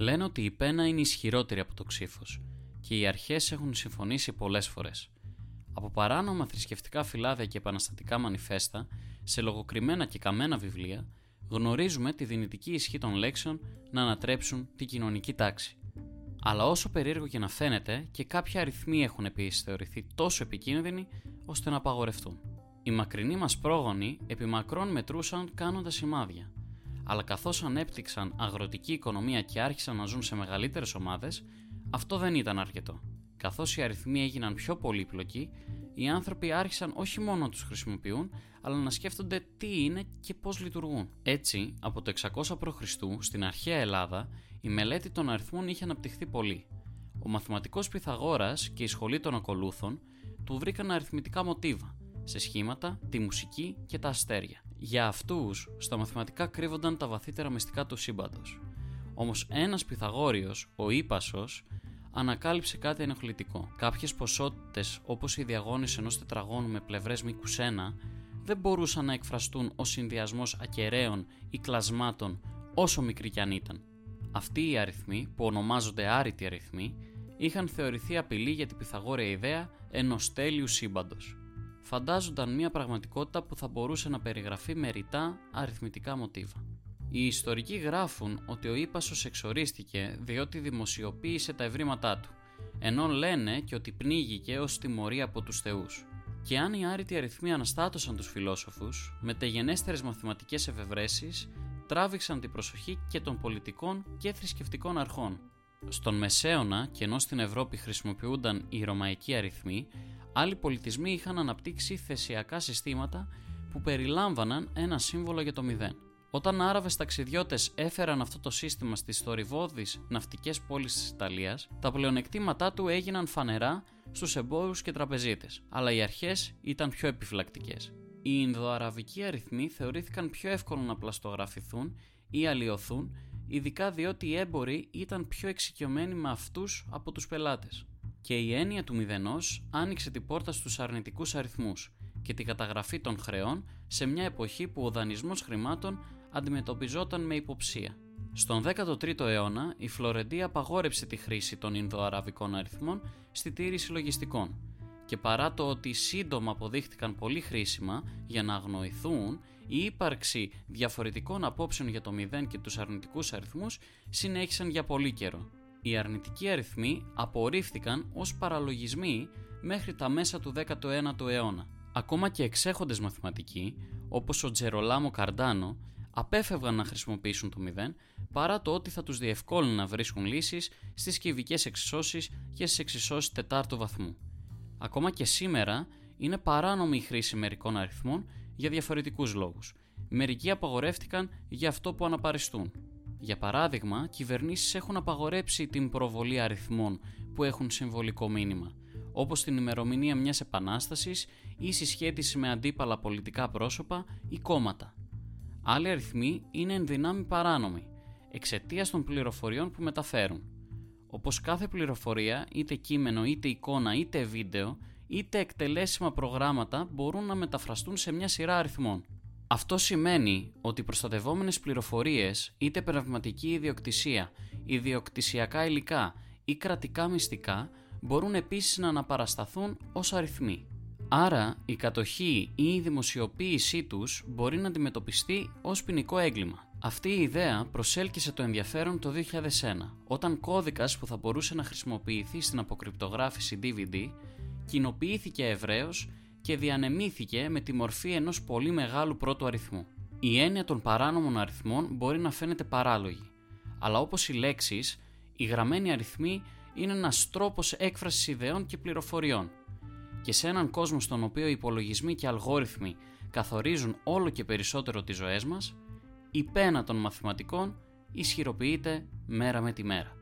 Λένε ότι η πένα είναι ισχυρότερη από το ξύφος και οι αρχές έχουν συμφωνήσει πολλές φορές. Από παράνομα θρησκευτικά φυλάδια και επαναστατικά μανιφέστα, σε λογοκριμένα και καμένα βιβλία, γνωρίζουμε τη δυνητική ισχύ των λέξεων να ανατρέψουν την κοινωνική τάξη. Αλλά όσο περίεργο και να φαίνεται, και κάποιοι αριθμοί έχουν επίσης θεωρηθεί τόσο επικίνδυνοι ώστε να απαγορευτούν. Οι μακρινοί μας πρόγονοι επιμακρών μετρούσαν κάνοντας σημάδια, αλλά καθώς ανέπτυξαν αγροτική οικονομία και άρχισαν να ζουν σε μεγαλύτερες ομάδες, αυτό δεν ήταν αρκετό. Καθώς οι αριθμοί έγιναν πιο πολύπλοκοι, οι άνθρωποι άρχισαν όχι μόνο να τους χρησιμοποιούν, αλλά να σκέφτονται τι είναι και πώς λειτουργούν. Έτσι, από το 600 π.Χ. στην αρχαία Ελλάδα, η μελέτη των αριθμών είχε αναπτυχθεί πολύ. Ο μαθηματικός Πυθαγόρας και η σχολή των ακολούθων του βρήκαν αριθμητικά μοτίβα, σε σχήματα, τη μουσική και τα αστέρια. Για αυτούς, στα μαθηματικά κρύβονταν τα βαθύτερα μυστικά του σύμπαντος. Όμως ένας Πυθαγόριος, ο ύπασο, ανακάλυψε κάτι ενοχλητικό. Κάποιες ποσότητες, όπως η διαγώνιση ενός τετραγώνου με πλευρές μήκους 1, δεν μπορούσαν να εκφραστούν ω συνδυασμός ακεραίων ή κλασμάτων, όσο μικροί κι αν ήταν. Αυτοί οι αριθμοί, που ονομάζονται άρρητοι αριθμοί, είχαν θεωρηθεί απειλή για την Πυθαγόρια ιδέα ενός τέλειου σύμπαντος. Φαντάζονταν μια πραγματικότητα που θα μπορούσε να περιγραφεί με ρητά αριθμητικά μοτίβα. Οι ιστορικοί γράφουν ότι ο ύπασος εξορίστηκε διότι δημοσιοποίησε τα ευρήματά του, ενώ λένε και ότι πνίγηκε ως τιμωρία από τους θεούς. Και αν οι άρρητοι αριθμοί αναστάτωσαν τους φιλόσοφους, με τεγενέστερες μαθηματικές εφευρέσεις τράβηξαν την προσοχή και των πολιτικών και θρησκευτικών αρχών. Στον Μεσαίωνα και ενώ στην Ευρώπη χρησιμοποιούνταν οι ρωμαϊκοί αριθμοί, άλλοι πολιτισμοί είχαν αναπτύξει θεσιακά συστήματα που περιλάμβαναν ένα σύμβολο για το μηδέν. Όταν Άραβες ταξιδιώτες έφεραν αυτό το σύστημα στις θορυβώδεις ναυτικές πόλεις της Ιταλίας, τα πλεονεκτήματά του έγιναν φανερά στους εμπόρους και τραπεζίτες, αλλά οι αρχές ήταν πιο επιφυλακτικές. Οι Ινδοαραβικοί αριθμοί θεωρήθηκαν πιο εύκολο να πλαστογραφηθούν ή αλλοιωθούν, ειδικά διότι οι έμποροι ήταν πιο εξοικειωμένοι με αυτούς από τους πελάτες. Και η έννοια του μηδενός άνοιξε την πόρτα στους αρνητικούς αριθμούς και την καταγραφή των χρεών σε μια εποχή που ο δανεισμός χρημάτων αντιμετωπιζόταν με υποψία. Στον 13ο αιώνα, η Φλωρεντία απαγόρεψε τη χρήση των Ινδοαραβικών αριθμών στη τήρηση λογιστικών και παρά το ότι σύντομα αποδείχτηκαν πολύ χρήσιμα για να αγνοηθούν, η ύπαρξη διαφορετικών απόψεων για το 0 και τους αρνητικούς αριθμούς συνέχισαν για πολύ καιρό. Οι αρνητικοί αριθμοί απορρίφθηκαν ως παραλογισμοί μέχρι τα μέσα του 19ου αιώνα. Ακόμα και εξέχοντες μαθηματικοί, όπως ο Τζερολάμο Καρντάνο, απέφευγαν να χρησιμοποιήσουν το 0 παρά το ότι θα τους διευκόλυνε να βρίσκουν λύσεις στις κυβικές εξισώσεις και στις εξισώσεις τετάρτου βαθμού. Ακόμα και σήμερα είναι παράνομη η χρήση μερικών αριθμών για διαφορετικούς λόγους. Μερικοί απαγορεύτηκαν για αυτό που αναπαριστούν. Για παράδειγμα, κυβερνήσεις έχουν απαγορέψει την προβολή αριθμών που έχουν συμβολικό μήνυμα, όπως την ημερομηνία μιας επανάστασης ή συσχέτιση με αντίπαλα πολιτικά πρόσωπα ή κόμματα. Άλλοι αριθμοί είναι ενδυνάμει παράνομοι, εξαιτίας των πληροφοριών που μεταφέρουν. Όπως κάθε πληροφορία, είτε κείμενο, είτε εικόνα, είτε βίντεο, είτε εκτελέσιμα προγράμματα μπορούν να μεταφραστούν σε μια σειρά αριθμών. Αυτό σημαίνει ότι προστατευόμενες πληροφορίες, είτε πνευματική ιδιοκτησία, ιδιοκτησιακά υλικά ή κρατικά μυστικά, μπορούν επίσης να αναπαρασταθούν ως αριθμοί. Άρα, η κατοχή ή η δημοσιοποίησή τους μπορεί να αντιμετωπιστεί ως ποινικό έγκλημα. Αυτή η ιδέα προσέλκυσε το ενδιαφέρον το 2001, όταν κώδικας που θα μπορούσε να χρησιμοποιηθεί στην αποκρυπτογράφηση DVD κοινοποιήθηκε ευρέως και διανεμήθηκε με τη μορφή ενός πολύ μεγάλου πρώτου αριθμού. Η έννοια των παράνομων αριθμών μπορεί να φαίνεται παράλογη, αλλά όπως οι λέξεις, οι γραμμένοι αριθμοί είναι ένας τρόπος έκφρασης ιδεών και πληροφοριών. Και σε έναν κόσμο στον οποίο οι υπολογισμοί και αλγόριθμοι καθορίζουν όλο και περισσότερο τις ζωές μας, η πένα των μαθηματικών ισχυροποιείται μέρα με τη μέρα.